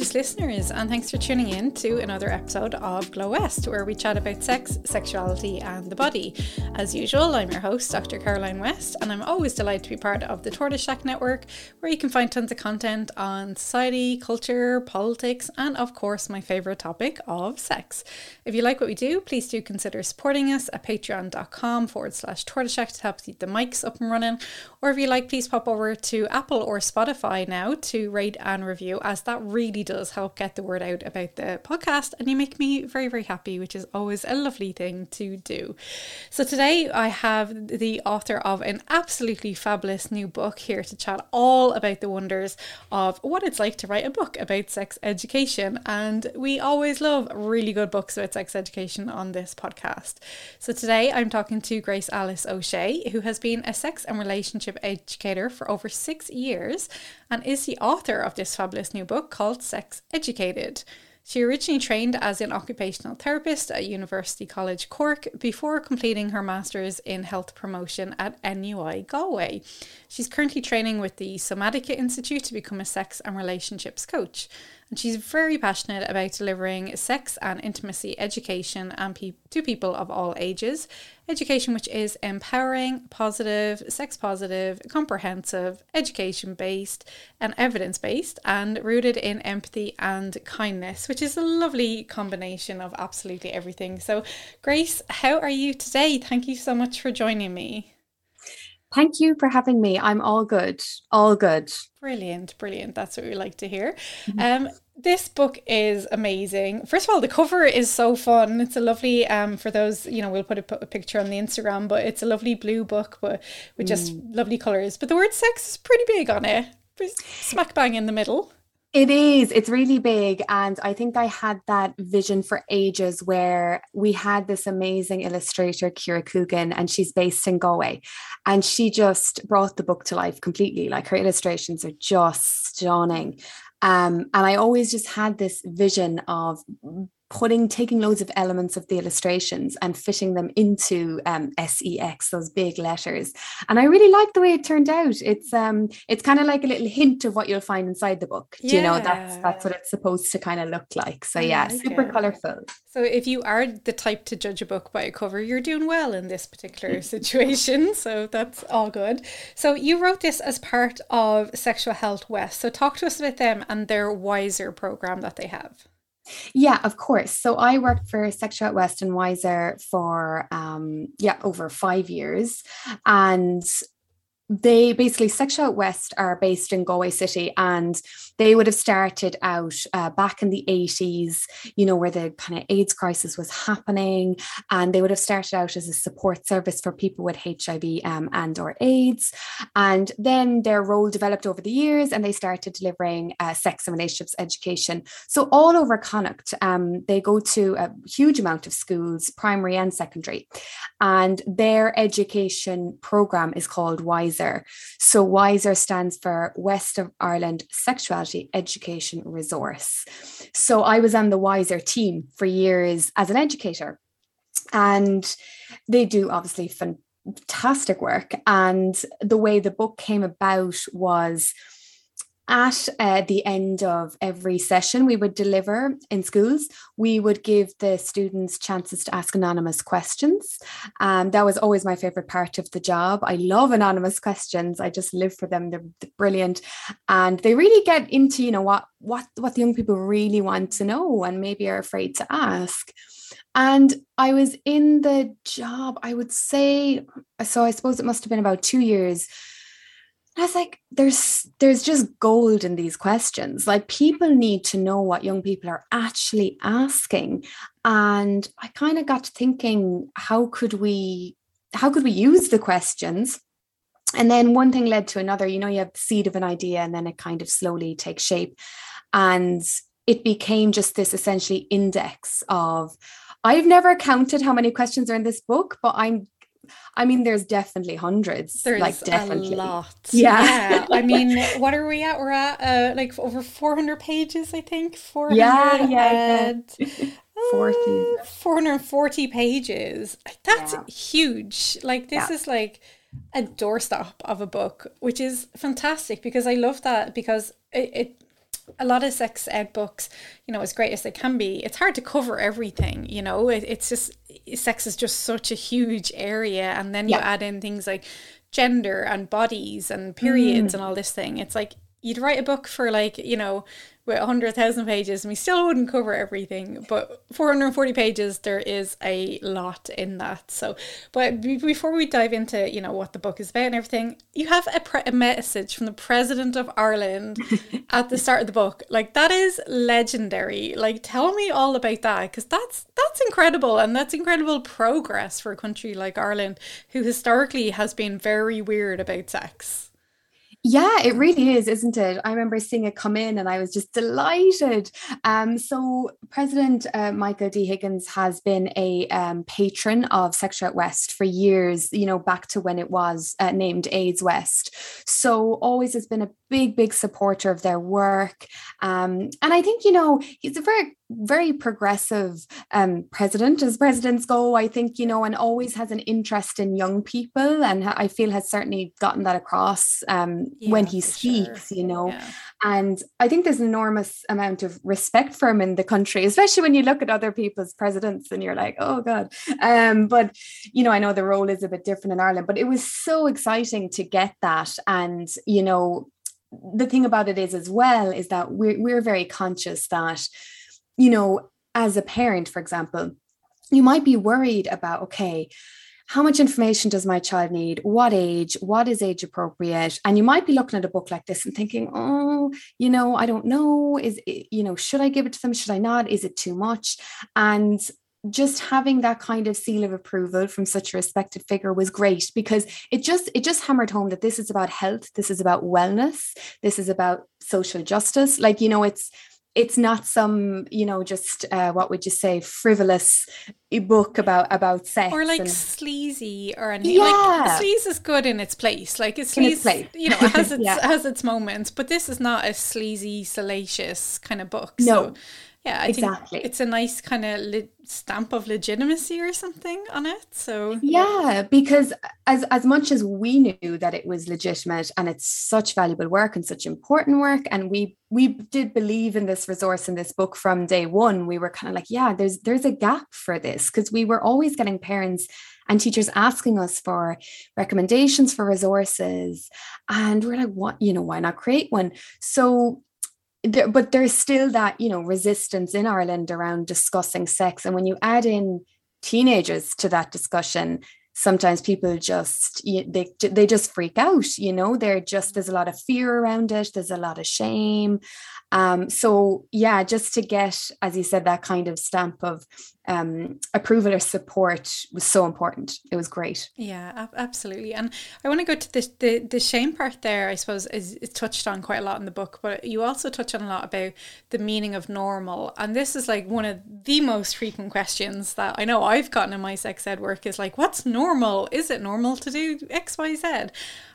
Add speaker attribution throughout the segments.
Speaker 1: gorgeous listeners, and thanks for tuning in to another episode of Glow West, where we chat about sex, sexuality, and the body. As usual, I'm your host, Dr. Caroline West, and I'm always delighted to be part of the Tortoise Shack Network, where you can find tons of content on society, culture, politics, and of course, my favourite topic of sex. If you like what we do, please do consider supporting us at patreon.com forward slash tortoise shack to help keep the mics up and running. Or if you like, please pop over to Apple or Spotify now to rate and review, as that really does help get the word out about the podcast and you make me very, very happy, which is always a lovely thing to do. So today I have the author of an absolutely fabulous new book here to chat all about the wonders of what it's like to write a book about sex education. And we always love really good books about sex education on this podcast. So today I'm talking to Grace Alice O'Shea, who has been a sex and relationship educator for over six years and is the author of this fabulous new book called Sex Educated. She originally trained as an occupational therapist at University College Cork before completing her master's in health promotion at NUI Galway. She's currently training with the Somatica Institute to become a sex and relationships coach and she's very passionate about delivering sex and intimacy education and pe- to people of all ages. Education which is empowering, positive, sex positive, comprehensive, education based, and evidence based, and rooted in empathy and kindness, which is a lovely combination of absolutely everything. So, Grace, how are you today? Thank you so much for joining me.
Speaker 2: Thank you for having me. I'm all good. All good.
Speaker 1: Brilliant, brilliant. That's what we like to hear. Mm-hmm. Um, this book is amazing. First of all, the cover is so fun. It's a lovely um for those, you know, we'll put a, a picture on the Instagram, but it's a lovely blue book but with just mm. lovely colors. But the word sex is pretty big on it. Smack bang in the middle.
Speaker 2: It is. It's really big. And I think I had that vision for ages where we had this amazing illustrator, Kira Coogan, and she's based in Galway. And she just brought the book to life completely. Like her illustrations are just stunning. Um, and I always just had this vision of putting taking loads of elements of the illustrations and fitting them into um, sex those big letters. And i really like the way it turned out. It's um it's kind of like a little hint of what you'll find inside the book. Yeah. you know? That's that's what it's supposed to kind of look like. So yeah like super it. colorful.
Speaker 1: So if you are the type to judge a book by a cover you're doing well in this particular situation. So that's all good. So you wrote this as part of sexual health west. So talk to us about them and their wiser program that they have
Speaker 2: yeah, of course. So I worked for Sexual Health West and Wiser for um yeah, over 5 years and they basically Sexual West are based in Galway City and they would have started out uh, back in the 80s, you know, where the kind of AIDS crisis was happening. And they would have started out as a support service for people with HIV um, and or AIDS. And then their role developed over the years and they started delivering uh, sex and relationships education. So all over Connacht, um, they go to a huge amount of schools, primary and secondary. And their education program is called WISE WISER. So WISER stands for West of Ireland Sexuality Education Resource. So I was on the WISER team for years as an educator. And they do obviously fantastic work. And the way the book came about was at uh, the end of every session we would deliver in schools, we would give the students chances to ask anonymous questions. Um, that was always my favorite part of the job. I love anonymous questions. I just live for them. They're, they're brilliant, and they really get into you know what what what the young people really want to know and maybe are afraid to ask. And I was in the job, I would say, so I suppose it must have been about two years I was like, there's there's just gold in these questions. Like people need to know what young people are actually asking. And I kind of got to thinking, how could we how could we use the questions? And then one thing led to another. You know, you have the seed of an idea and then it kind of slowly takes shape. And it became just this essentially index of I've never counted how many questions are in this book, but I'm I mean, there's definitely hundreds.
Speaker 1: There's
Speaker 2: like
Speaker 1: definitely a lot. Yeah. yeah. I mean, what are we at? We're at uh, like over 400 pages, I think. 400 yeah, yeah. 40. Uh, 440 pages. That's yeah. huge. Like, this yeah. is like a doorstop of a book, which is fantastic because I love that because it, it a lot of sex ed books, you know, as great as they can be, it's hard to cover everything. You know, it, it's just sex is just such a huge area, and then you add in things like gender and bodies and periods mm. and all this thing. It's like you'd write a book for like you know with 100,000 pages and we still wouldn't cover everything but 440 pages there is a lot in that. So but before we dive into you know what the book is about and everything you have a, pre- a message from the president of Ireland at the start of the book. Like that is legendary. Like tell me all about that because that's that's incredible and that's incredible progress for a country like Ireland who historically has been very weird about sex
Speaker 2: yeah, it really is, isn't it? I remember seeing it come in and I was just delighted. Um, so, President uh, Michael D. Higgins has been a um, patron of Sex Ed West for years, you know, back to when it was uh, named AIDS West. So, always has been a big, big supporter of their work. Um, and I think, you know, he's a very very progressive um, president as presidents go i think you know and always has an interest in young people and i feel has certainly gotten that across um, yeah, when he speaks sure. you know yeah. and i think there's an enormous amount of respect for him in the country especially when you look at other people's presidents and you're like oh god um, but you know i know the role is a bit different in ireland but it was so exciting to get that and you know the thing about it is as well is that we're, we're very conscious that you know, as a parent, for example, you might be worried about, okay, how much information does my child need? What age? What is age appropriate? And you might be looking at a book like this and thinking, oh, you know, I don't know. Is it, you know, should I give it to them? Should I not? Is it too much? And just having that kind of seal of approval from such a respected figure was great because it just it just hammered home that this is about health this is about wellness this is about social justice like you know it's it's not some you know just uh, what would you say frivolous book about about sex
Speaker 1: or like and, sleazy or anything yeah. like sleaze is good in its place like it's sleaze its you know has its yeah. has its moments but this is not a sleazy salacious kind of book
Speaker 2: no
Speaker 1: so yeah, I exactly. think it's a nice kind of le- stamp of legitimacy or something on it. So
Speaker 2: yeah, because as as much as we knew that it was legitimate and it's such valuable work and such important work, and we we did believe in this resource in this book from day one, we were kind of like, yeah, there's there's a gap for this because we were always getting parents and teachers asking us for recommendations for resources, and we're like, what you know, why not create one? So there, but there's still that you know resistance in Ireland around discussing sex, and when you add in teenagers to that discussion, sometimes people just they they just freak out. You know, there just there's a lot of fear around it. There's a lot of shame. Um, so yeah, just to get, as you said, that kind of stamp of um, approval or support was so important. It was great.
Speaker 1: Yeah, absolutely. And I want to go to the, the, the shame part there, I suppose, is, is touched on quite a lot in the book, but you also touch on a lot about the meaning of normal. And this is like one of the most frequent questions that I know I've gotten in my sex ed work is like, what's normal? Is it normal to do X, Y, Z?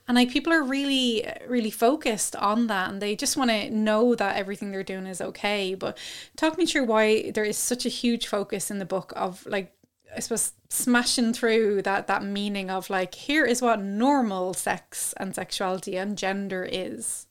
Speaker 1: And like people are really really focused on that and they just want to know that everything they're doing is okay but talk me through why there is such a huge focus in the book of like I suppose smashing through that that meaning of like here is what normal sex and sexuality and gender is.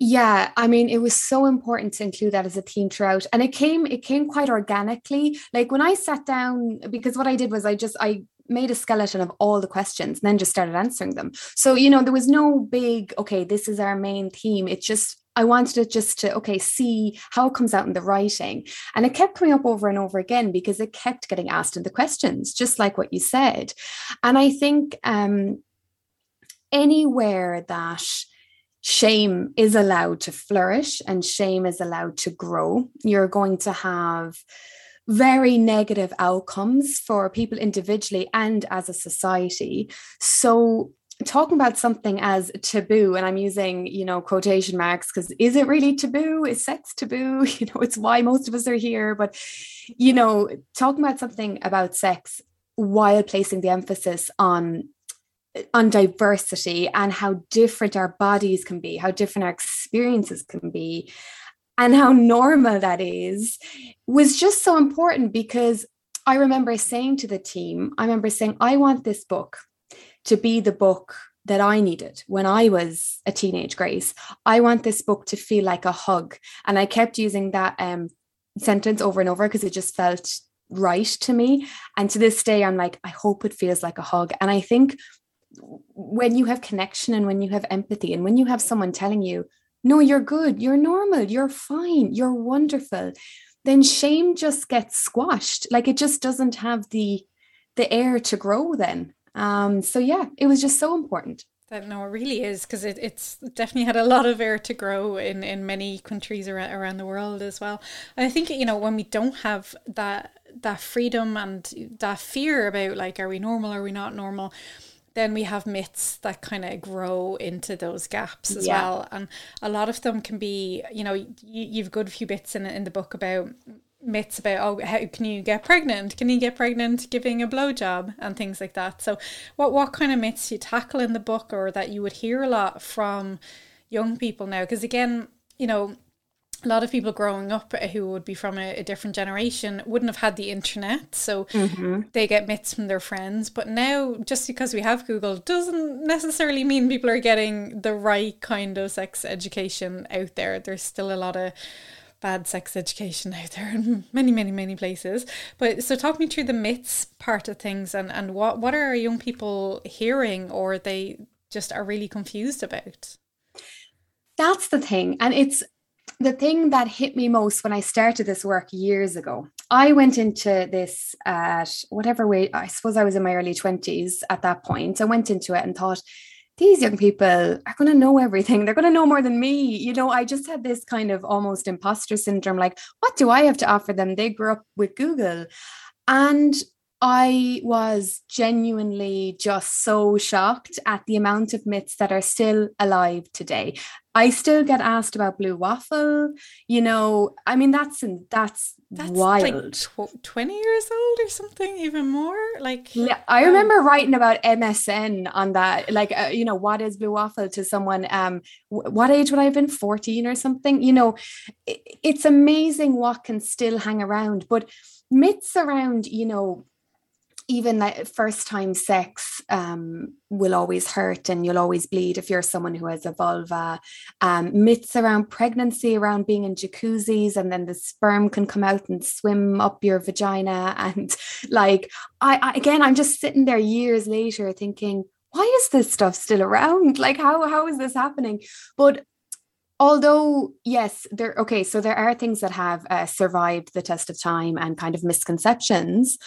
Speaker 2: Yeah, I mean, it was so important to include that as a theme throughout, and it came it came quite organically. Like when I sat down, because what I did was I just I made a skeleton of all the questions and then just started answering them. So, you know, there was no big, okay, this is our main theme. It just, I wanted it just to, okay, see how it comes out in the writing. And it kept coming up over and over again because it kept getting asked in the questions, just like what you said. And I think um, anywhere that shame is allowed to flourish and shame is allowed to grow, you're going to have very negative outcomes for people individually and as a society. So talking about something as taboo and i'm using you know quotation marks because is it really taboo? Is sex taboo? You know it's why most of us are here. But you know talking about something about sex while placing the emphasis on uh, on diversity and how different our bodies can be how different our experiences can be and how normal that is was just so important because I remember saying to the team, I remember saying, I want this book to be the book that I needed when I was a teenage Grace. I want this book to feel like a hug. And I kept using that um, sentence over and over because it just felt right to me. And to this day, I'm like, I hope it feels like a hug. And I think when you have connection and when you have empathy and when you have someone telling you, no, you're good, you're normal, you're fine, you're wonderful, then shame just gets squashed. Like it just doesn't have the the air to grow then. Um, so yeah, it was just so important.
Speaker 1: That no, it really is because it, it's definitely had a lot of air to grow in, in many countries around, around the world as well. And I think you know when we don't have that that freedom and that fear about like are we normal, are we not normal, then we have myths that kind of grow into those gaps as yeah. well. And a lot of them can be, you know, you, you've got a few bits in in the book about myths about oh how can you get pregnant can you get pregnant giving a blowjob and things like that so what what kind of myths you tackle in the book or that you would hear a lot from young people now because again you know a lot of people growing up who would be from a, a different generation wouldn't have had the internet so mm-hmm. they get myths from their friends but now just because we have google doesn't necessarily mean people are getting the right kind of sex education out there there's still a lot of bad sex education out there in many, many, many places. But so talk me through the myths part of things and, and what, what are young people hearing or they just are really confused about?
Speaker 2: That's the thing. And it's the thing that hit me most when I started this work years ago. I went into this at whatever way, I suppose I was in my early 20s at that point. I went into it and thought, these young people are going to know everything. They're going to know more than me. You know, I just had this kind of almost imposter syndrome like, what do I have to offer them? They grew up with Google. And I was genuinely just so shocked at the amount of myths that are still alive today. I still get asked about blue waffle. You know, I mean that's that's, that's wild.
Speaker 1: Like tw- Twenty years old or something, even more. Like
Speaker 2: yeah, I remember writing about MSN on that. Like, uh, you know, what is blue waffle to someone? Um, w- what age would I have been? Fourteen or something? You know, it, it's amazing what can still hang around, but myths around, you know, even like first time sex um, will always hurt and you'll always bleed if you're someone who has a vulva. Um, myths around pregnancy, around being in jacuzzis, and then the sperm can come out and swim up your vagina. And like, I, I again, I'm just sitting there years later thinking, why is this stuff still around? Like, how how is this happening? But although yes there okay so there are things that have uh, survived the test of time and kind of misconceptions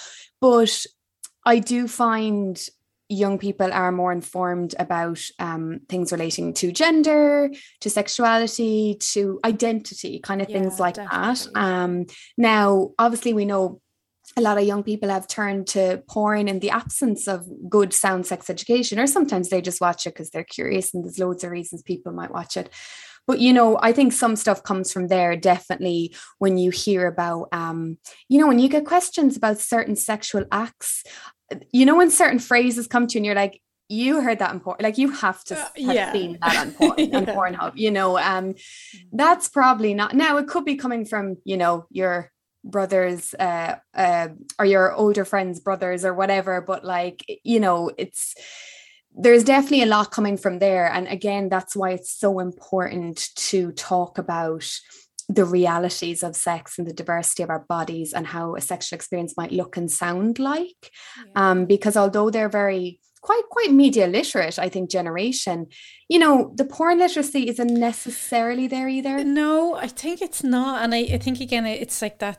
Speaker 2: but I do find young people are more informed about um, things relating to gender, to sexuality, to identity, kind of yeah, things like definitely. that. Um, now, obviously, we know a lot of young people have turned to porn in the absence of good sound sex education, or sometimes they just watch it because they're curious, and there's loads of reasons people might watch it. But you know, I think some stuff comes from there. Definitely, when you hear about, um, you know, when you get questions about certain sexual acts, you know when certain phrases come to you and you're like you heard that in porn like you have to uh, have yeah. seen that on porn yeah. on Pornhub you know um mm. that's probably not now it could be coming from you know your brothers uh, uh or your older friends brothers or whatever but like you know it's there's definitely a lot coming from there and again that's why it's so important to talk about the realities of sex and the diversity of our bodies and how a sexual experience might look and sound like. Yeah. um, because although they're very quite quite media literate i think generation you know the porn literacy isn't necessarily there either.
Speaker 1: No i think it's not. And i, I think again it's like that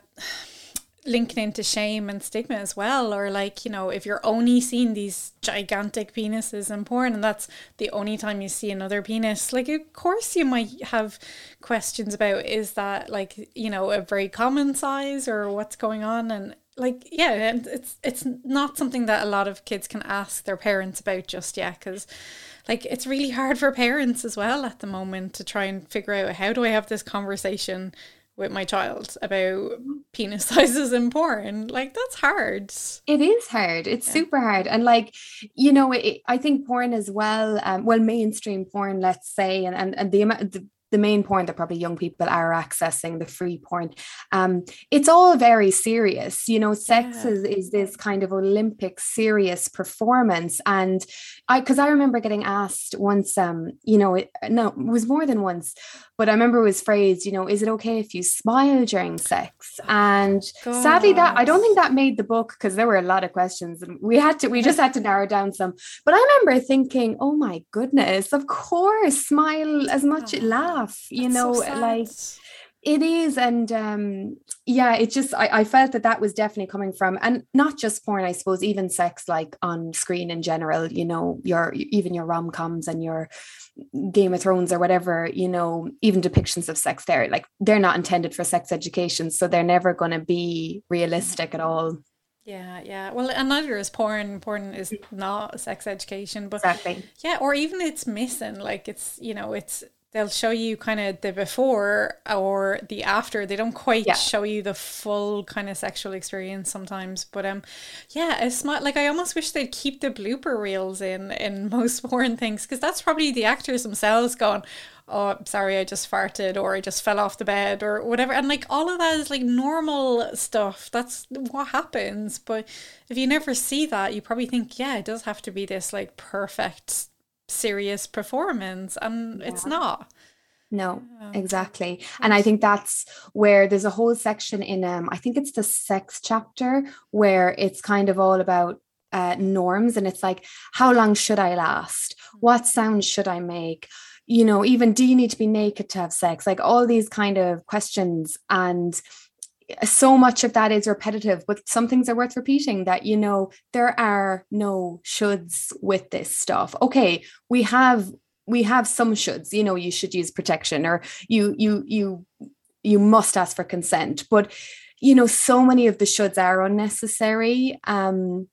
Speaker 1: linking into shame and stigma as well or like you know if you're only seeing these gigantic penises in porn and that's the only time you see another penis like of course you might have questions about is that like you know a very common size or what's going on? And like yeah it's it's not something that a lot of kids can ask their parents about just yet because like it's really hard for parents as well at the moment to try and figure out how do i have this conversation with my child about penis sizes in porn. Like that's hard.
Speaker 2: It is hard. It's yeah. super hard. And like, you know, it, I think porn as well, um, well, mainstream porn, let's say, and and, and the amount the the main porn that probably young people are accessing the free porn um it's all very serious you know sex yeah. is, is this kind of olympic serious performance and i because i remember getting asked once um you know it, no it was more than once but i remember it was phrased you know is it okay if you smile during sex and God. sadly that i don't think that made the book because there were a lot of questions and we had to we just had to narrow down some but i remember thinking oh my goodness of course smile as much oh. laugh you know so like it is and um yeah it just I, I felt that that was definitely coming from and not just porn i suppose even sex like on screen in general you know your even your rom-coms and your game of thrones or whatever you know even depictions of sex there like they're not intended for sex education so they're never going to be realistic at all
Speaker 1: yeah, yeah. Well, and neither is porn. Porn is not sex education, but
Speaker 2: exactly.
Speaker 1: Yeah, or even it's missing. Like it's you know it's they'll show you kind of the before or the after they don't quite yeah. show you the full kind of sexual experience sometimes but um yeah it's not like i almost wish they'd keep the blooper reels in in most porn things because that's probably the actors themselves going oh sorry i just farted or i just fell off the bed or whatever and like all of that is like normal stuff that's what happens but if you never see that you probably think yeah it does have to be this like perfect serious performance and yeah. it's not.
Speaker 2: No exactly. and i think that's where there's a whole section in um i think it's the sex chapter where it's kind of all about uh, norms and it's like how long should i last? Mm. what sounds should i make? You know even do you need to be naked to have sex? Like all these kind of questions and so much of that is repetitive, but some things are worth repeating that, you know, there are no shoulds with this stuff. Okay, we have we have some shoulds, you know, you should use protection or you you you you must ask for consent. But you know, so many of the shoulds are unnecessary. Um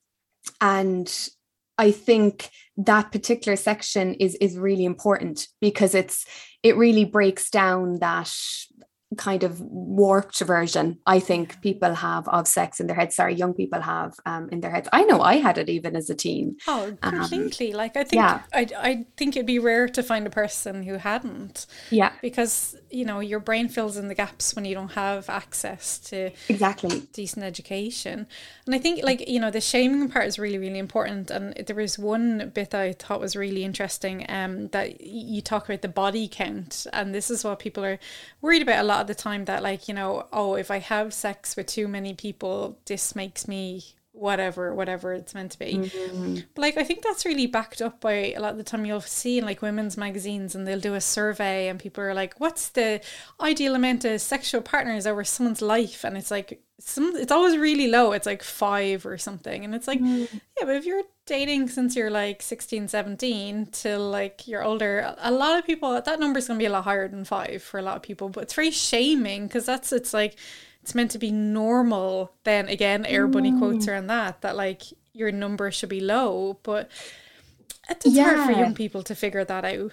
Speaker 2: and I think that particular section is is really important because it's it really breaks down that kind of warped version I think people have of sex in their heads. Sorry, young people have um, in their heads. I know I had it even as a teen.
Speaker 1: Oh, um, completely. Um, like I think yeah. I I think it'd be rare to find a person who hadn't.
Speaker 2: Yeah.
Speaker 1: Because you know your brain fills in the gaps when you don't have access to
Speaker 2: exactly
Speaker 1: decent education. And I think like you know the shaming part is really really important. And there was one bit that I thought was really interesting. Um, that you talk about the body count, and this is what people are worried about a lot of the time that like you know oh if i have sex with too many people this makes me whatever whatever it's meant to be mm-hmm. but like i think that's really backed up by a lot of the time you'll see in like women's magazines and they'll do a survey and people are like what's the ideal amount of sexual partners over someone's life and it's like some it's always really low it's like five or something and it's like mm. yeah but if you're dating since you're like 16 17 till like you're older a lot of people that number is going to be a lot higher than five for a lot of people but it's very shaming because that's it's like it's meant to be normal then again air bunny mm. quotes around that that like your number should be low but it's yeah. hard for young people to figure that out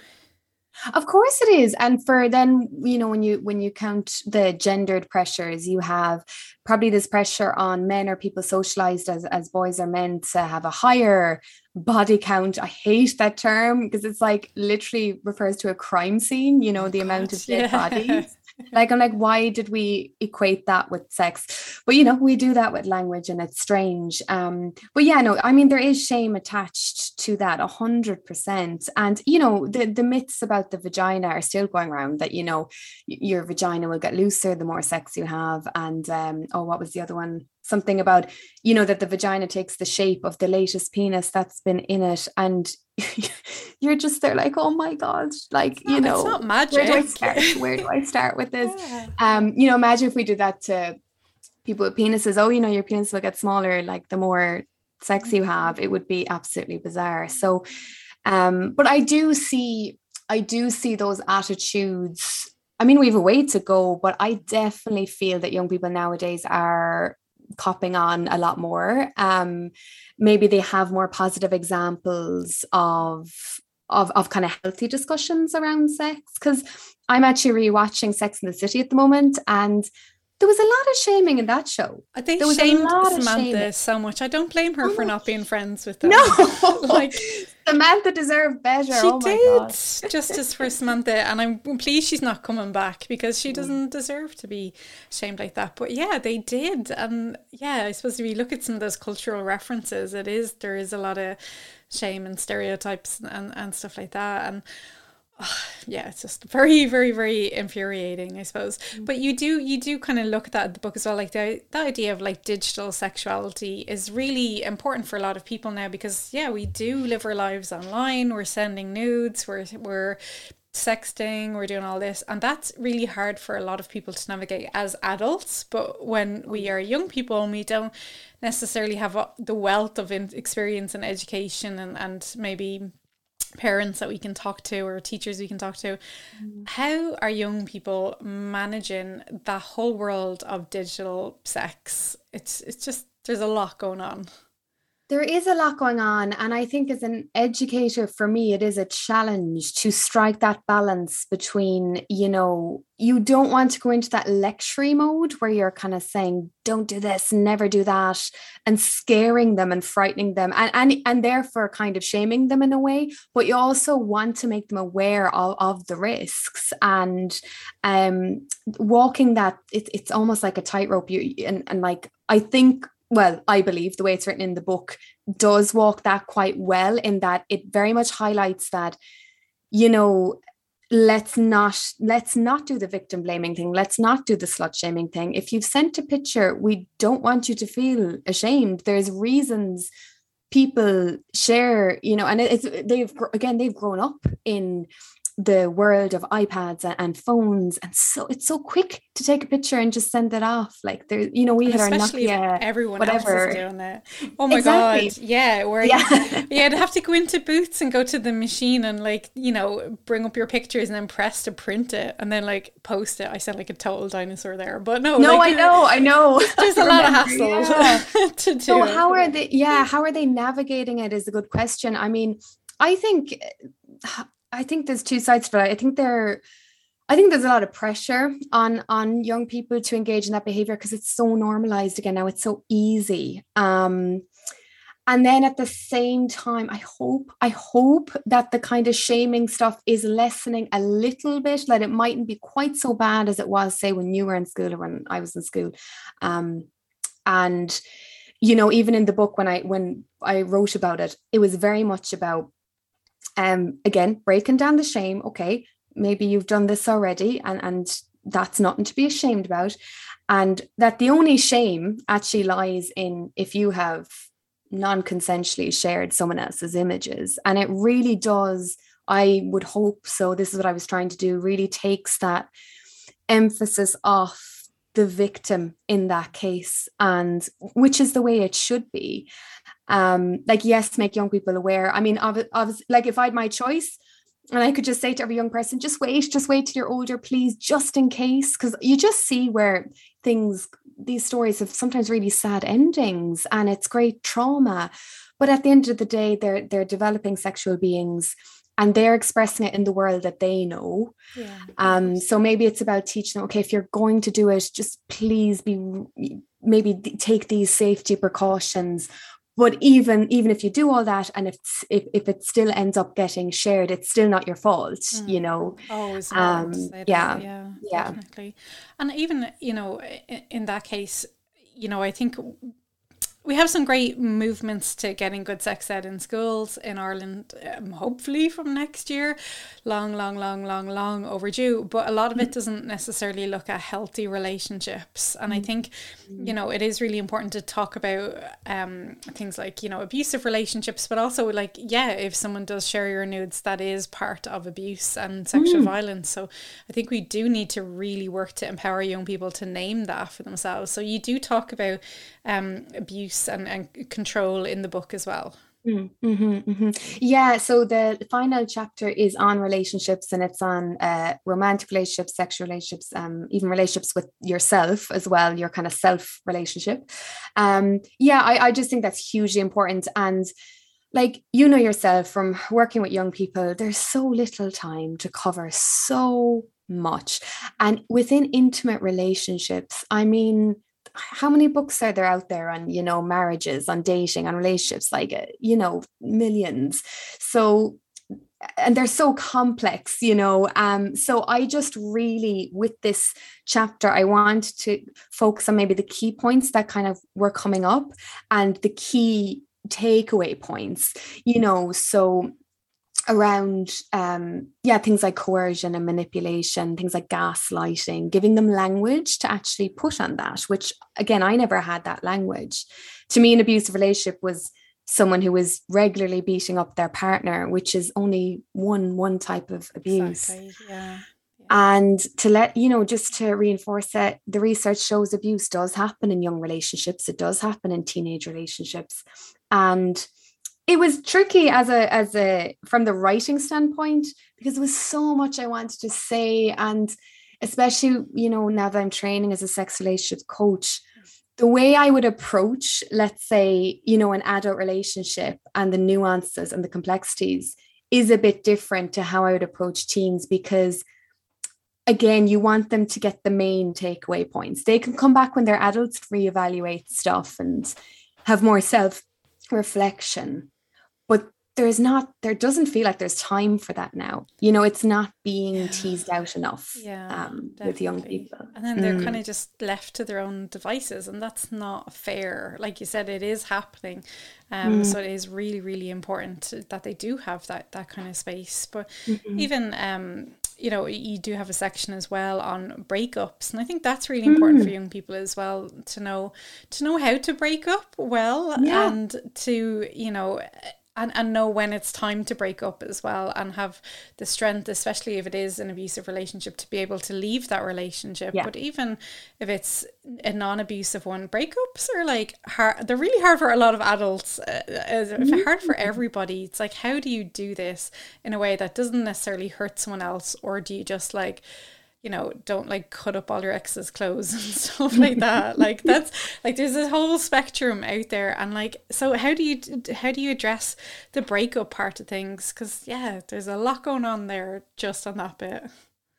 Speaker 2: of course it is. And for then, you know, when you when you count the gendered pressures, you have probably this pressure on men or people socialized as, as boys or men to have a higher body count. I hate that term because it's like literally refers to a crime scene, you know, the amount of dead yeah. bodies like i'm like why did we equate that with sex? But you know we do that with language and it's strange. Um but yeah no i mean there is shame attached to that a hundred percent. And you know the the myths about the vagina are still going around that you know your vagina will get looser the more sex you have. And um oh what was the other one? Something about you know that the vagina takes the shape of the latest penis that's been in it. And you're just there like oh my god like you know
Speaker 1: it's not magic
Speaker 2: where do I start? Where do I start with this? Yeah. um you know imagine if we did that to people with penises. Oh you know your penis will get smaller like the more sex you have it would be absolutely bizarre. So um but I do see I do see those attitudes. I mean, we have a way to go, but I definitely feel that young people nowadays are copping on a lot more. Um, maybe they have more positive examples of of, of kind of healthy discussions around sex because I'm actually rewatching Sex in the City at the moment and there was a lot of shaming in that show.
Speaker 1: I think
Speaker 2: there was
Speaker 1: shamed Samantha so much. I don't blame her oh for not being friends with them.
Speaker 2: No, like Samantha deserved better. She oh did
Speaker 1: justice for Samantha, and I'm pleased she's not coming back because she mm. doesn't deserve to be shamed like that. But yeah, they did, and yeah, I suppose if you look at some of those cultural references, it is there is a lot of shame and stereotypes and and stuff like that, and yeah, it's just very, very, very infuriating, I suppose. Mm. But you do, you do kind of look at that in the book as well. Like the the idea of like digital sexuality is really important for a lot of people now because yeah, we do live our lives online. We're sending nudes. We're we're sexting. We're doing all this, and that's really hard for a lot of people to navigate as adults. But when we are young people and we don't necessarily have the wealth of experience and education and and maybe parents that we can talk to or teachers we can talk to. Mm. How are young people managing that whole world of digital sex? It's it's just there's a lot going on
Speaker 2: there is a lot going on. And I think as an educator, for me, it is a challenge to strike that balance between, you know, you don't want to go into that lectury mode where you're kind of saying, don't do this, never do that, and scaring them and frightening them and, and, and therefore kind of shaming them in a way. But you also want to make them aware of, of the risks and um walking that it, it's almost like a tightrope. You and, and like I think well, I believe the way it's written in the book does walk that quite well in that it very much highlights that, you know, let's not let's not do the victim blaming thing. Let's not do the slut shaming thing. If you've sent a picture we don't want you to feel ashamed. There's reasons people share you know and it's they've again they've grown up in the world of iPads and phones, and so it's so quick to take a picture and just send it off. Like there, you know, we and had our Nokia,
Speaker 1: everyone whatever. else is doing it. Oh my exactly. god, yeah, where yeah. you, would have to go into Boots and go to the machine and like you know bring up your pictures and then press to print it and then like post it. I sound like a total dinosaur there, but no,
Speaker 2: no,
Speaker 1: like,
Speaker 2: I know, I know.
Speaker 1: There's a lot of hassle yeah. to do.
Speaker 2: So how are they? Yeah, how are they navigating it? Is a good question. I mean, I think I think there's two sides to it. I think there I think there's a lot of pressure on on young people to engage in that behavior because it's so normalized again now. It's so easy. Um, and then at the same time, I hope I hope that the kind of shaming stuff is lessening a little bit. That it mightn't be quite so bad as it was, say, when you were in school or when I was in school. Um, and you know, even in the book when I when I wrote about it, it was very much about um again breaking down the shame okay maybe you've done this already and and that's nothing to be ashamed about. And that the only shame actually lies in if you have non-consensually shared someone else's images. And it really does i would hope so this is what i was trying to do really takes that emphasis off the victim in that case and which is the way it should be um like yes make young people aware i mean obviously like if i had my choice and I could just say to every young person, just wait, just wait till you're older, please, just in case. Because you just see where things, these stories have sometimes really sad endings and it's great trauma. But at the end of the day, they're they're developing sexual beings and they're expressing it in the world that they know. Yeah. Um, so maybe it's about teaching them, okay, if you're going to do it, just please be maybe take these safety precautions but even even if you do all that and if if, if it still ends up getting shared it's still not your fault mm. you know?
Speaker 1: Always um yeah. Yeah yeah. definitely. And even you know in, in that case you know i think we have some great movements to getting good sex ed in schools in Ireland, um, hopefully from next year. Long, long, long, long, long overdue. But a lot of it mm. doesn't necessarily look at healthy relationships. And I mm. think, you know, it is really important to talk about um, things like, you know, abusive relationships, but also like, yeah, if someone does share your nudes, that is part of abuse and sexual mm. violence. So I think we do need to really work to empower young people to name that for themselves. So you do talk about um, abuse and, and control in the book as well.
Speaker 2: Mm-hmm, mm-hmm. Yeah, so the final chapter is on relationships and it's on uh, romantic relationships, sexual relationships, um, even relationships with yourself as well, your kind of self relationship. Um, yeah, I, I just think that's hugely important. And like you know yourself from working with young people, there's so little time to cover so much. And within intimate relationships, I mean, how many books are there out there on you know marriages on dating on relationships? Like uh, you know millions. So and they're so complex you know um so i just really with this chapter i want to focus on maybe the key points that kind of were coming up and the key takeaway points you know? So around um yeah things like coercion and manipulation things like gaslighting giving them language to actually put on that which again i never had that language to me an abusive relationship was someone who was regularly beating up their partner which is only one one type of abuse
Speaker 1: exactly. yeah.
Speaker 2: yeah. and to let you know just to reinforce that the research shows abuse does happen in young relationships it does happen in teenage relationships and it was tricky as a as a from the writing standpoint because there was so much I wanted to say and especially you know now that I'm training as a sex relationship coach the way I would approach let's say you know an adult relationship and the nuances and the complexities is a bit different to how I would approach teens because again you want them to get the main takeaway points. They can come back when they're adults reevaluate stuff and have more self reflection but there's not there doesn't feel like there's time for that now you know it's not being yeah. teased out enough
Speaker 1: yeah,
Speaker 2: um, with young people
Speaker 1: and then they're mm. kind of just left to their own devices and that's not fair like you said it is happening um, mm. so it is really really important that they do have that that kind of space but mm-hmm. even um, you know you do have a section as well on breakups and i think that's really important mm. for young people as well to know to know how to break up well yeah. and to you know and, and know when it's time to break up as well and have the strength especially if it is an abusive relationship to be able to leave that relationship yeah. but even if it's a non-abusive one breakups are like hard they're really hard for a lot of adults uh, mm-hmm. hard for everybody it's like how do you do this in a way that doesn't necessarily hurt someone else or do you just like you know, don't like cut up all your ex's clothes and stuff like that. like that's like there's a whole spectrum out there, and like so how do you how do you address the breakup part of things? Because yeah, there's a lot going on there just on that bit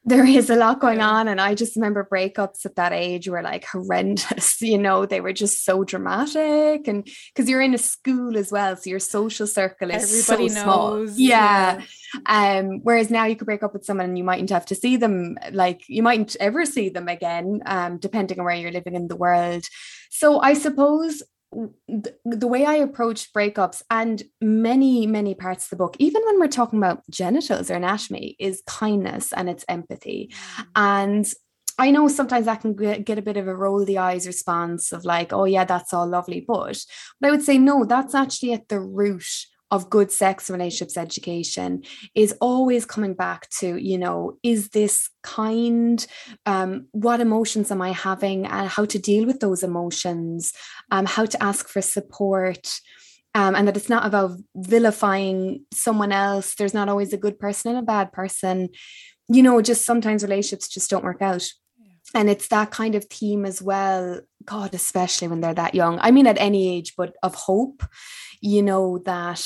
Speaker 2: there is a lot going on and i just remember breakups at that age were like horrendous you know they were just so dramatic and because you're in a school as well so your social circle is everybody so knows small. Yeah. yeah um whereas now you could break up with someone and you mightn't have to see them like you mightn't ever see them again um depending on where you're living in the world so i suppose the way I approach breakups and many, many parts of the book, even when we're talking about genitals or anatomy, is kindness and it's empathy. Mm. And I know sometimes that can get a bit of a roll the eyes response of like, oh, yeah, that's all lovely. But, but I would say, no, that's actually at the root of good sex relationships education is always coming back to you know is this kind um, what emotions am i having and how to deal with those emotions um, how to ask for support um, and that it's not about vilifying someone else. There's not always a good person and a bad person. You know just sometimes relationships just don't work out. And it's that kind of theme as well god especially when they're that young. I mean at any age but of hope. You know that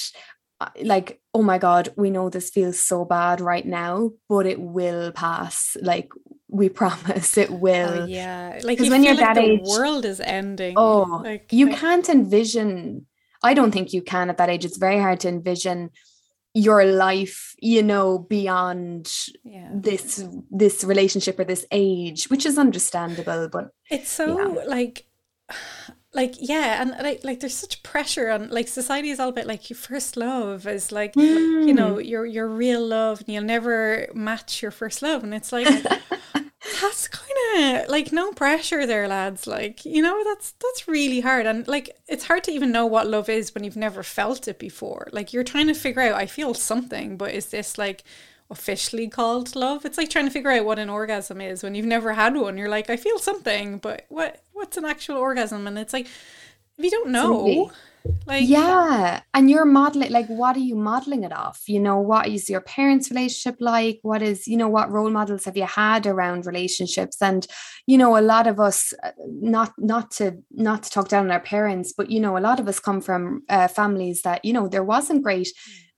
Speaker 2: uh, like oh my god we know this feels so bad right now but it will pass. Like we promise it will.
Speaker 1: oh, yeah. Like you when you're like that age world is ending.
Speaker 2: Oh like you can't envision i don't think you can at that age. It's very hard to envision your life you know beyond yeah. this this relationship or this age which is understandable but
Speaker 1: it's so yeah. like like yeah and like like there's such pressure on like society is all about like your first love is like mm. you know your your real love and you'll never match your first love and it's like of like no pressure there lads. Like you know that's that's really hard. And like it's hard to even know what love is when you've never felt it before. Like you're trying to figure out i feel something but is this like officially called love? It's like trying to figure out what an orgasm is when you've never had one. You're like i feel something but what what's an actual orgasm? And it's like if you don't know
Speaker 2: like yeah and you're modeling like what are you modeling it off? You know what is your parents relationship like? What is you know what role models have you had around relationships? And you know a lot of us uh, not not to not to talk down on our parents but you know a lot of us come from uh, families that you know there wasn't great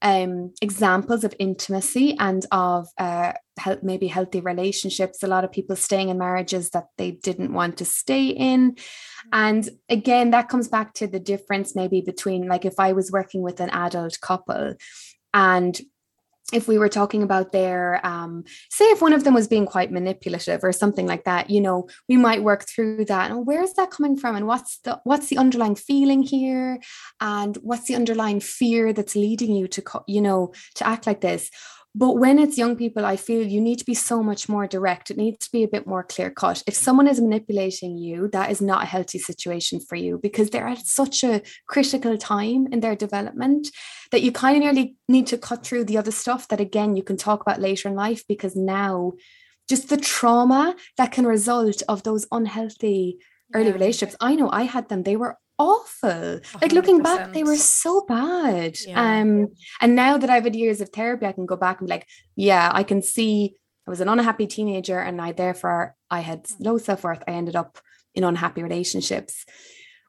Speaker 2: mm. um examples of intimacy and of uh help maybe healthy relationships. A lot of people staying in marriages that they didn't want to stay in and again that comes back to the difference maybe between like if i was working with an adult couple and if we were talking about their um, say if one of them was being quite manipulative or something like that you know we might work through that. And where's that coming from? And what's the what's the underlying feeling here? And what's the underlying fear that's leading you to you know to act like this but when it's young people, I feel you need to be so much more direct. It needs to be a bit more clear cut. If someone is manipulating you, that is not a healthy situation for you because they're at such a critical time in their development that you kind of nearly need to cut through the other stuff that, again, you can talk about later in life because now just the trauma that can result of those unhealthy early yeah. relationships. I know I had them. They were awful. 100%. Like looking back, they were so bad. Yeah. Um, and now that I've had years of therapy, I can go back and be like, yeah, I can see I was an unhappy teenager and I therefore I had low self-worth. I ended up in unhappy relationships.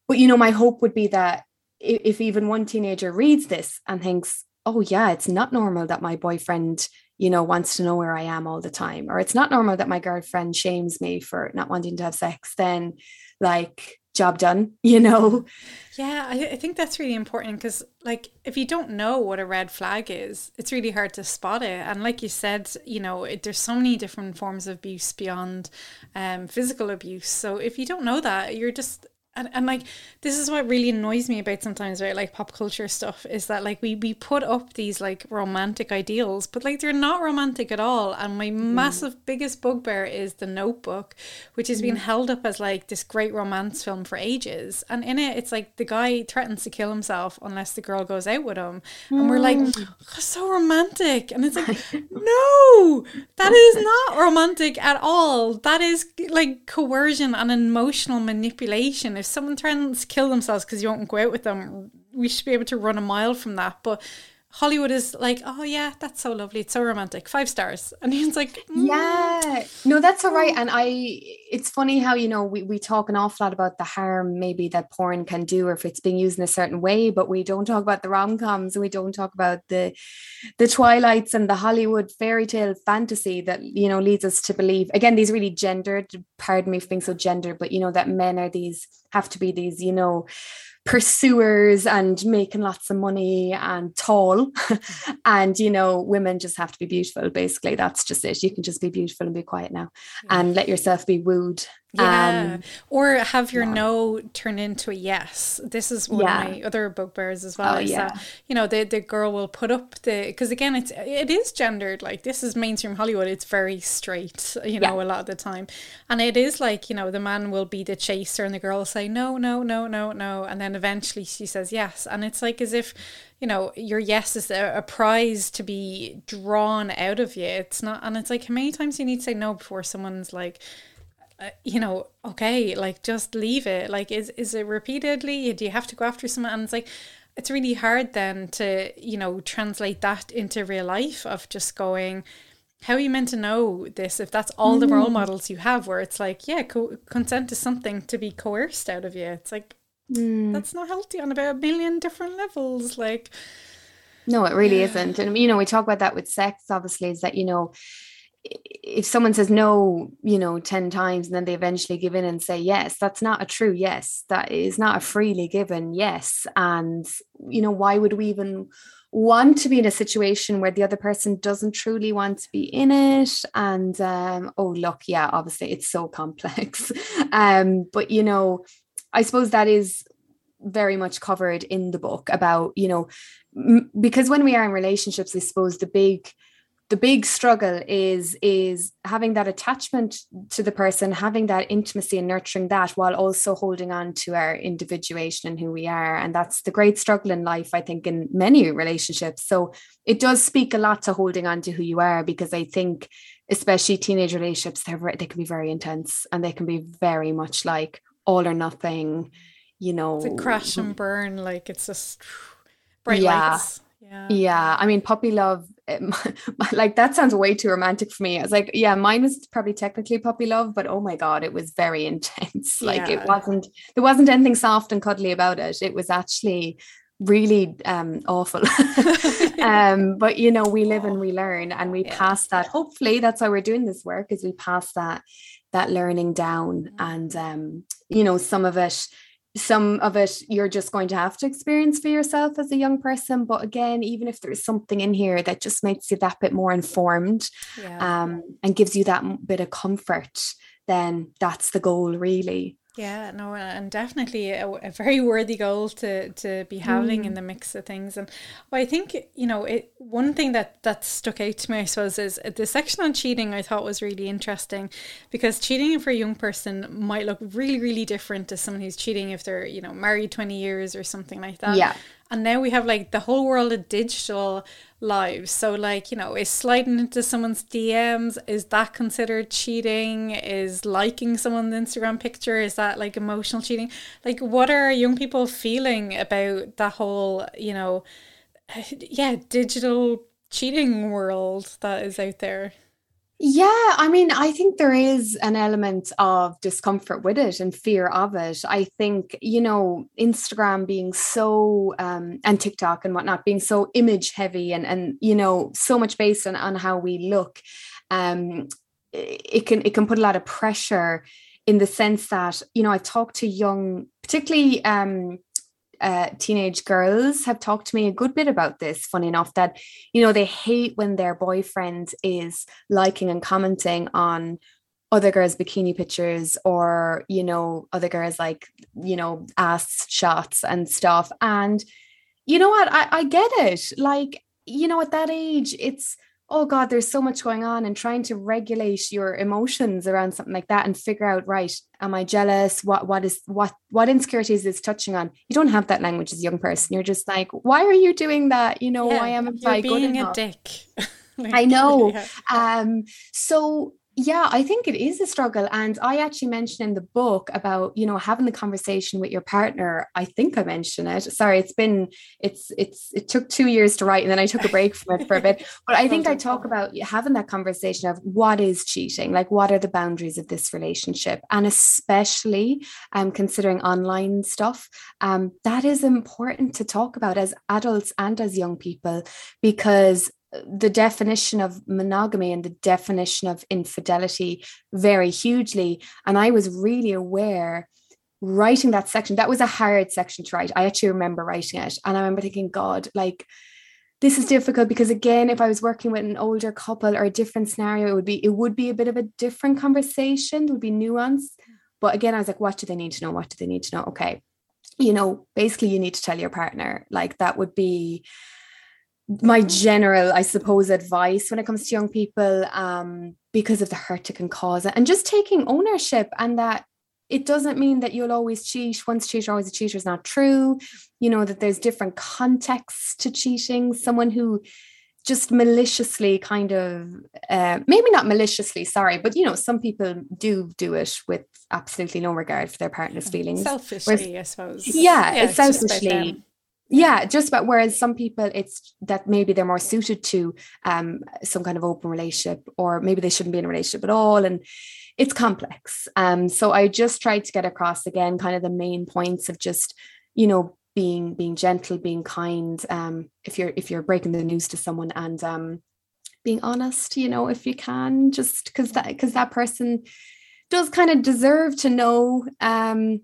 Speaker 2: But you know, my hope would be that if, if even one teenager reads this and thinks, oh yeah, it's not normal that my boyfriend you know, wants to know where I am all the time, or it's not normal that my girlfriend shames me for not wanting to have sex, then like job done, you know?
Speaker 1: Yeah, I, I think that's really important because, like, if you don't know what a red flag is, it's really hard to spot it. And, like you said, you know, it, there's so many different forms of abuse beyond um, physical abuse. So, if you don't know that, you're just and, and like this is what really annoys me about sometimes right like pop culture stuff is that like we we put up these like romantic ideals but like they're not romantic at all and my mm. massive biggest bugbear is the notebook which has mm. been held up as like this great romance film for ages and in it it's like the guy threatens to kill himself unless the girl goes out with him mm. and we're like oh, so romantic and it's like no that is not romantic at all that is like coercion and emotional manipulation if someone threatens to kill themselves because you won't go out with them, we should be able to run a mile from that. But Hollywood is like, oh yeah, that's so lovely. It's so romantic. Five stars. And he's like,
Speaker 2: mm. yeah, no, that's all right. And I, it's funny how, you know, we, we talk an awful lot about the harm maybe that porn can do or if it's being used in a certain way, but we don't talk about the rom-coms and we don't talk about the, the Twilights and the Hollywood fairy tale fantasy that, you know, leads us to believe, again, these really gendered, pardon me for being so gendered, but, you know, that men are these, have to be these, you know, pursuers and making lots of money and tall mm-hmm. and you know women just have to be beautiful basically that's just it you can just be beautiful and be quiet now yeah. and let yourself be wooed
Speaker 1: yeah. Um, or have your yeah. no turn into a yes. This is one yeah. of my other bugbears as well. Oh, yeah. That, you know, the, the girl will put up the, because again, it's, it is gendered. Like this is mainstream Hollywood. It's very straight, you know, a lot of the time. And it is like, you know, the man will be the chaser and the girl will say, no, no, no, no, no. And then eventually she says yes. And it's like as if, you know, your yes is a, a prize to be drawn out of you. It's not, and it's like how many times you need to say no before someone's like, uh, you know, okay, like just leave it. Like, is is it repeatedly? Do you have to go after someone? And it's like, it's really hard then to you know translate that into real life of just going. How are you meant to know this if that's all mm. the role mm. models you have? Where it's like, yeah, co- consent is something to be coerced out of you. It's like mm. that's not healthy on about a million different levels. Like,
Speaker 2: no, it really isn't. And you know, we talk about that with sex. Obviously, is that you know if someone says no, you know, 10 times and then they eventually give in and say yes, that's not a true yes. That is not a freely given yes. And, you know, why would we even want to be in a situation where the other person doesn't truly want to be in it? And, um, oh, look, yeah, obviously it's so complex. um, but, you know, I suppose that is very much covered in the book about, you know, m- because when we are in relationships, I suppose the big, the big struggle is is having that attachment to the person having that intimacy and nurturing that while also holding on to our individuation and who we are. And that's the great struggle in life i think in many relationships. So it does speak a lot to holding on to who you are because i think especially teenage relationships they're they can be very intense and they can be very much like all or nothing you know
Speaker 1: it's a crash and burn like it's just bright yeah. lights
Speaker 2: yeah. yeah. I mean, puppy love, like that sounds way too romantic for me. I was like, yeah, mine was probably technically puppy love, but oh my God, it was very intense. Like yeah. it wasn't, there wasn't anything soft and cuddly about it. It was actually really um, awful. um, but you know, we live and we learn, and we yeah. pass that. Hopefully, that's why we're doing this work is we pass that that learning down, mm-hmm. and um, you know, some of it some of it you're just going to have to experience for yourself as a young person but again even if there's something in here that just makes you that bit more informed yeah. um, and gives you that bit of comfort then that's the goal really
Speaker 1: yeah, no, and definitely a, a, very worthy goal to to be having mm. in the mix of things. And well, I think you know, it one thing that that stuck out to me, I suppose, is the section on cheating. I thought was really interesting because cheating for a young person might look really, really different to someone who's cheating if they're you know married twenty years or something like that.
Speaker 2: Yeah.
Speaker 1: And now we have like the whole world of digital lives. So, like, you know, is sliding into someone's DMs, is that considered cheating? Is liking someone's Instagram picture, is that like emotional cheating? Like, what are young people feeling about the whole, you know, yeah, digital cheating world that is out there?
Speaker 2: Yeah, I mean, I think there is an element of discomfort with it and fear of it. I think, you know, Instagram being so um and TikTok and whatnot being so image heavy and and you know, so much based on, on how we look, um, it can it can put a lot of pressure in the sense that, you know, I've talked to young, particularly um uh, teenage girls have talked to me a good bit about this funny enough that you know they hate when their boyfriend is liking and commenting on other girls bikini pictures or you know other girls like you know ass shots and stuff. And you know what? I, I get it. Like you know at that age it's oh god there's so much going on and trying to regulate your emotions around something like that and figure out right am i jealous? What what is what what insecurities is touching on? You don't have that language as a young person. You're just like why are you doing that? You know yeah, i am
Speaker 1: I being a dick.
Speaker 2: Like, i know. yeah. um so yeah i think it is a struggle and i actually mentioned in the book about you know having the conversation with your partner. I think i mentioned it. Sorry it's been it's it's it took two years to write and then i took a break from it for a bit. But i think i talk about having that conversation of what is cheating like what are the boundaries of this relationship? And especially um considering online stuff um that is important to talk about as adults and as young people because the definition of monogamy and the definition of infidelity vary hugely. And I was really aware writing that section. That was a hard section to write. I actually remember writing it. And I remember thinking, God, like, this is difficult because again if i was working with an older couple or a different scenario it would be it would be a bit of a different conversation there would be nuance but again i was like what do they need to know what do they need to know okay you know basically you need to tell your partner like that would be my general, I suppose, advice when it comes to young people, um, because of the hurt it can cause, and just taking ownership, and that it doesn't mean that you'll always cheat. Once a cheater, always a cheater is not true. You know that there's different contexts to cheating. Someone who just maliciously kind of uh, maybe not maliciously sorry but you know some people do do it with absolutely no regard for their partner's feelings
Speaker 1: selfishly Whereas, i suppose
Speaker 2: yeah, yeah it's selfishly yeah just about whereas some people it's that maybe they're more suited to um, some kind of open relationship or maybe they shouldn't be in a relationship at all and it's complex. Um, so i just tried to get across again kind of the main points of just you know being being gentle being kind um, if you're if you're breaking the news to someone and um, being honest you know if you can just because that because that person does kind of deserve to know um,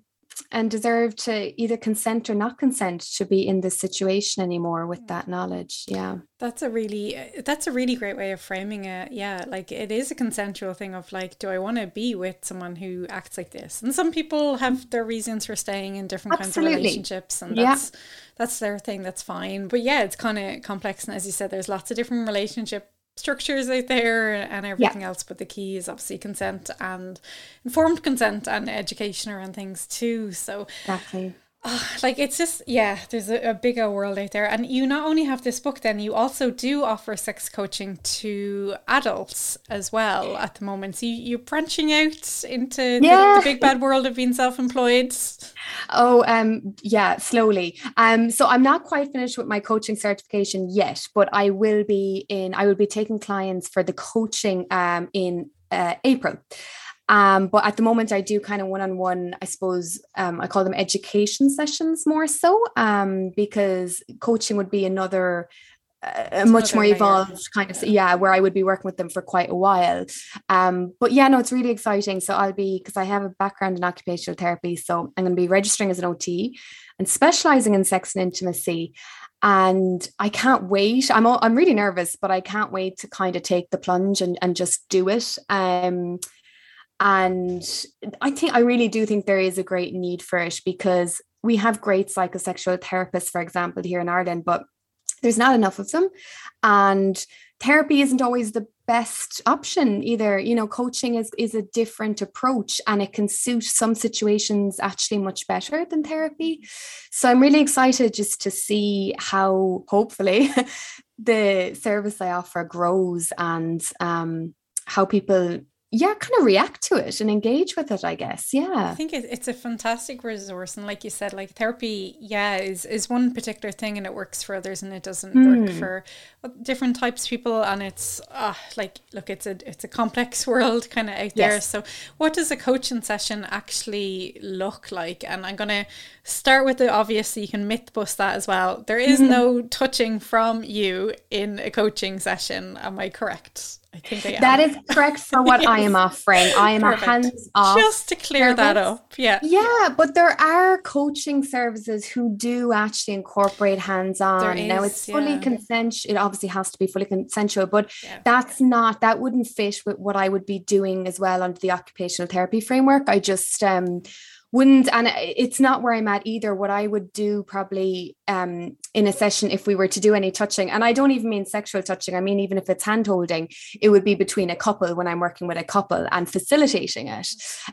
Speaker 2: and deserve to either consent or not consent to be in this situation anymore with that knowledge yeah
Speaker 1: that's a really that's a really great way of framing it yeah like it is a consensual thing of like do i want to be with someone who acts like this and some people have their reasons for staying in different Absolutely. kinds of relationships and that's yeah. that's their thing that's fine but yeah it's kind of complex and as you said there's lots of different relationship structures out there and everything yeah. else but the key is obviously consent and informed consent and education around things too so
Speaker 2: exactly
Speaker 1: oh, like it's just yeah there's a, a bigger world out there and you not only have this book then you also do offer sex coaching to adults as well at the moment so you, are branching out into yeah. the, the big bad world of being self-employed
Speaker 2: Oh, um, yeah, slowly. Um, so I'm not quite finished with my coaching certification yet, but I will be in. I will be taking clients for the coaching um in uh, April. Um, but at the moment, I do kind of one on one, I suppose um, I call them education sessions more so, um, because coaching would be another a much more evolved kind of yeah where i would be working with them for quite a while. Um but yeah no it's really exciting. So i'll be because i have a background in occupational therapy so i'm going to be registering as an ot and specializing in sex and intimacy. And i can't wait i'm all, i'm really nervous but i can't wait to kind of take the plunge and, and just do it. Um and i think i really do think there is a great need for it because we have great psychosexual therapists for example here in ireland but there's not enough of them. And therapy isn't always the best option either. You know coaching is is a different approach and it can suit some situations actually much better than therapy. So i'm really excited just to see how hopefully the service i offer grows and um, how people yeah kind of react to it and engage with it i guess yeah
Speaker 1: i think it's a fantastic resource and like you said like therapy yeah is is one particular thing and it works for others and it doesn't mm. work hmm. for different types of people and it's uh, like look it's a it's a complex world kind of out yes. there so what does a coaching session actually look like and i'm going to start with the obvious so you can myth bust that as well there is mm-hmm. no touching from you in a coaching session am i correct
Speaker 2: I think I am. That is correct for what yes. I am offering. I am Perfect. a hands off.
Speaker 1: Just to clear service. that up. Yeah.
Speaker 2: Yeah, but there are coaching services who do actually incorporate hands on. Now it's fully yeah. consensual. It obviously has to be fully consensual, but yeah. that's not, that wouldn't fit with what I would be doing as well under the occupational therapy framework. I just, um, wouldn't and it's not where i'm at either. What i would do probably um, in a session if we were to do any touching and i don't even mean sexual touching i mean even if it's hand holding it would be between a couple when i'm working with a couple and facilitating it.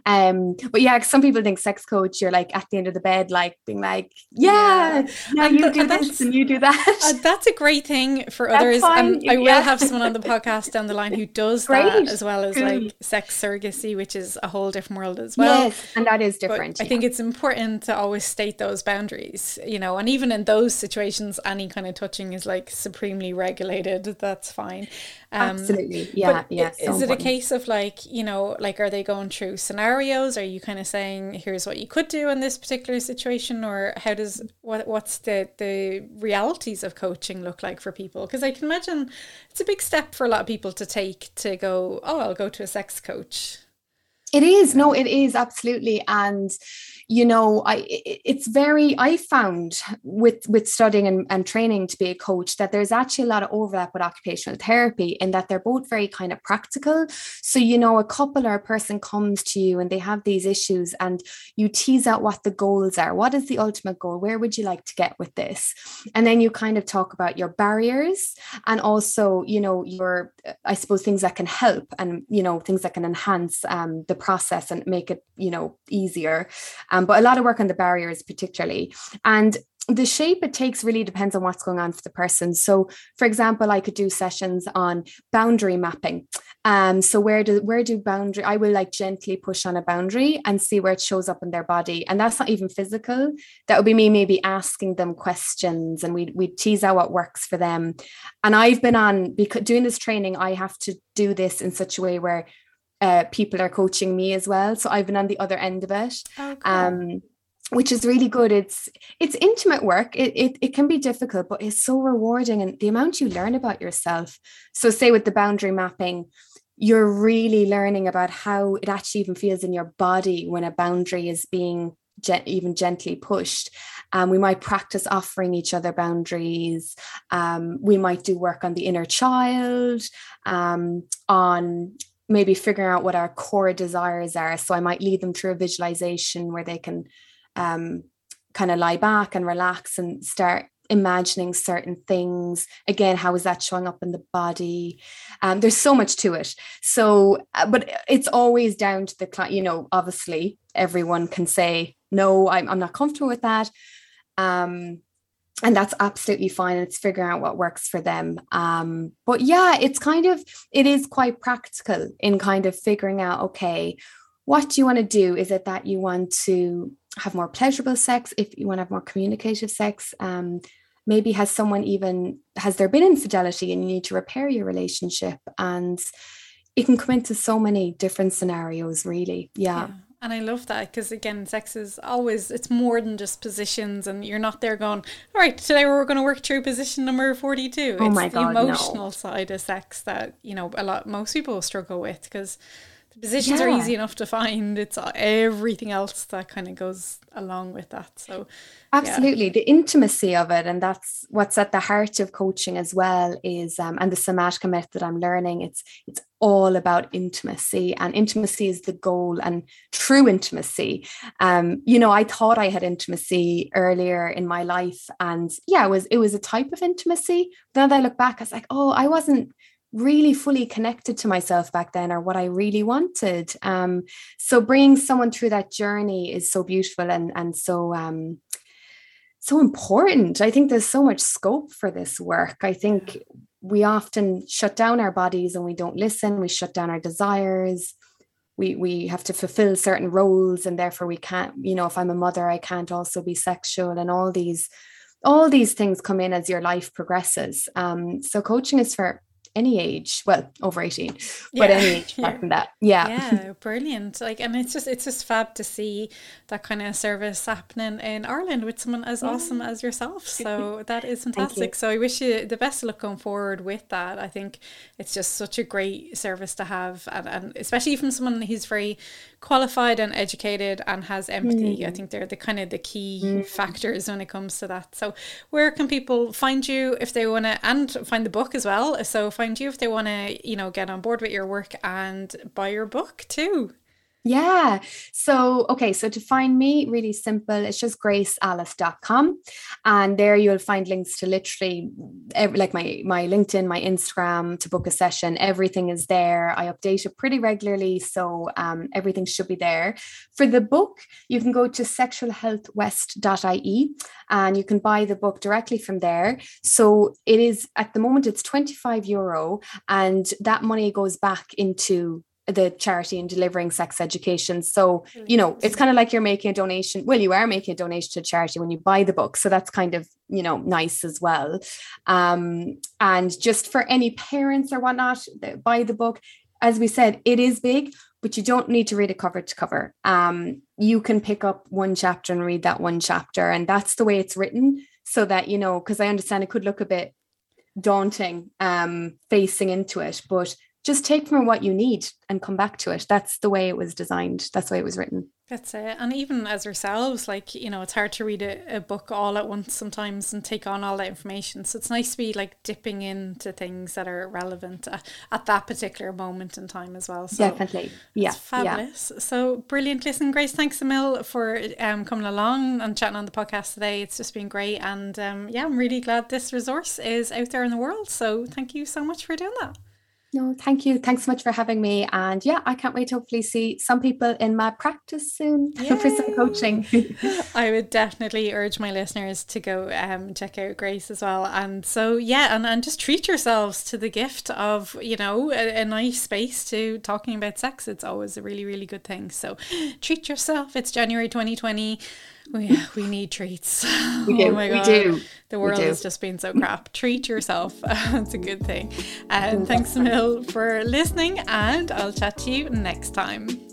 Speaker 2: Um, but yeah some people think sex coach you're like at the end of the bed like being like yeah, yeah. you do this and you do that.
Speaker 1: Uh, that's a great thing for that's others and i will yeah. have someone on the podcast down the line who does great. that as well as like sex surrogacy which is a whole different world as well. Yes
Speaker 2: and that is different
Speaker 1: I think it's important to always state those boundaries, you know, and even in those situations, any kind of touching is like supremely regulated. That's fine.
Speaker 2: Um, Absolutely. Yeah. Yeah.
Speaker 1: So is important. it a case of like, you know, like, are they going through scenarios? Are you kind of saying, here's what you could do in this particular situation? Or how does, what, what's the, the realities of coaching look like for people? Because I can imagine it's a big step for a lot of people to take to go, oh, I'll go to a sex coach.
Speaker 2: It is. No, it is absolutely. And you know i it's very i found with with studying and, and training to be a coach that there's actually a lot of overlap with occupational therapy in that they're both very kind of practical. So you know a couple or a person comes to you and they have these issues and you tease out what the goals are. What is the ultimate goal? Where would you like to get with this? And then you kind of talk about your barriers and also you know your i suppose things that can help and you know things that can enhance um, the process and make it you know easier. Um, but a lot of work on the barriers, particularly. And the shape it takes really depends on what's going on for the person. So, for example, I could do sessions on boundary mapping. Um, so where do where do boundary? I will like gently push on a boundary and see where it shows up in their body, and that's not even physical. That would be me maybe asking them questions, and we we tease out what works for them. And I've been on because doing this training, I have to do this in such a way where uh, people are coaching me as well. So I've been on the other end of it. Oh, cool. um, which is really good. It's it's intimate work. It, it it can be difficult, but it's so rewarding and the amount you learn about yourself. So say with the boundary mapping, you're really learning about how it actually even feels in your body when a boundary is being gen- even gently pushed. Um, we might practice offering each other boundaries. Um, we might do work on the inner child, um, on maybe figuring out what our core desires are. So I might lead them through a visualization where they can um, kind of lie back and relax and start imagining certain things. Again how is that showing up in the body? Um, there's so much to it. So uh, but it's always down to the client you know obviously everyone can say no I'm, I'm not comfortable with that. Um, and that's absolutely fine it's figuring out what works for them. Um, but yeah it's kind of it is quite practical in kind of figuring out okay what do you want to do? Is it that you want to have more pleasurable sex? If you want to have more communicative sex? Um, maybe has someone even has there been infidelity and you need to repair your relationship? And it can come into so many different scenarios really. Yeah. yeah.
Speaker 1: And I love that because again, sex is always it's more than just positions, and you're not there going, all right, today we're going to work through position number forty two.
Speaker 2: Oh
Speaker 1: it's
Speaker 2: my god,
Speaker 1: the emotional no. side of sex that you know a lot most people struggle with because the positions yeah. are easy enough to find. It's everything else that kind of goes along with that. So
Speaker 2: absolutely yeah. the intimacy of it and that's what's at the heart of coaching as well is um, and the somatica method i'm learning it's it's all about intimacy and intimacy is the goal and true intimacy um, you know i thought i had intimacy earlier in my life and yeah it was it was a type of intimacy then i look back i was like oh i wasn't really fully connected to myself back then or what I really wanted. Um, so bringing someone through that journey is so beautiful and and so um, so important. I think there's so much scope for this work. I think we often shut down our bodies and we don't listen. We shut down our desires. We we have to fulfill certain roles and therefore we can't. You know, if I'm a mother, I can't also be sexual and all these all these things come in as your life progresses. Um, so coaching is for any age well over 18 but yeah. any age apart from that yeah
Speaker 1: yeah brilliant like and it's just it's just fab to see that kind of service happening in Ireland with someone as yeah. awesome as yourself so that is fantastic so I wish you the best of luck going forward with that I think it's just such a great service to have and, and especially from someone who's very qualified and educated and has empathy mm. I think they're the kind of the key mm. factors when it comes to that so where can people find you if they want to and find the book as well so find you if they want to, you know, get on board with your work and buy your book too.
Speaker 2: Yeah. So, okay. So to find me, really simple. It's just gracealice.com. And there you'll find links to literally every, like my, my LinkedIn, my Instagram to book a session. Everything is there. I update it pretty regularly. So um, everything should be there. For the book, you can go to sexualhealthwest.ie and you can buy the book directly from there. So it is at the moment, it's 25 euro and that money goes back into the charity and delivering sex education. So, you know, it's kind of like you're making a donation. Well, you are making a donation to charity when you buy the book. So that's kind of, you know, nice as well. Um, and just for any parents or whatnot that buy the book, as we said, it is big, but you don't need to read it cover to cover. Um, you can pick up one chapter and read that one chapter. And that's the way it's written. So that, you know, because I understand it could look a bit daunting um facing into it but just take from what you need and come back to it. That's the way it was designed. That's the way it was written.
Speaker 1: That's it. And even as ourselves, like, you know, it's hard to read a, a book all at once sometimes and take on all that information. So it's nice to be like dipping into things that are relevant at, at that particular moment in time as well. So
Speaker 2: Definitely. Yeah.
Speaker 1: fabulous. Yeah. So brilliant. Listen, Grace, thanks a mil for um, coming along and chatting on the podcast today. It's just been great. And um, yeah, I'm really glad this resource is out there in the world. So thank you so much for doing that.
Speaker 2: No, thank you. Thanks so much for having me. And yeah, I can't wait to hopefully see some people in my practice soon for some coaching.
Speaker 1: I would definitely urge my listeners to go um, check out Grace as well. And so, yeah, and, and just treat yourselves to the gift of, you know, a, a nice space to talking about sex. It's always a really, really good thing. So treat yourself. It's January 2020 Oh, we, we need treats.
Speaker 2: We. Oh my God. We do.
Speaker 1: The world has just been so crap. Treat yourself. it's a good thing. Uh, and thanks, Mill, for listening. And I'll chat to you next time.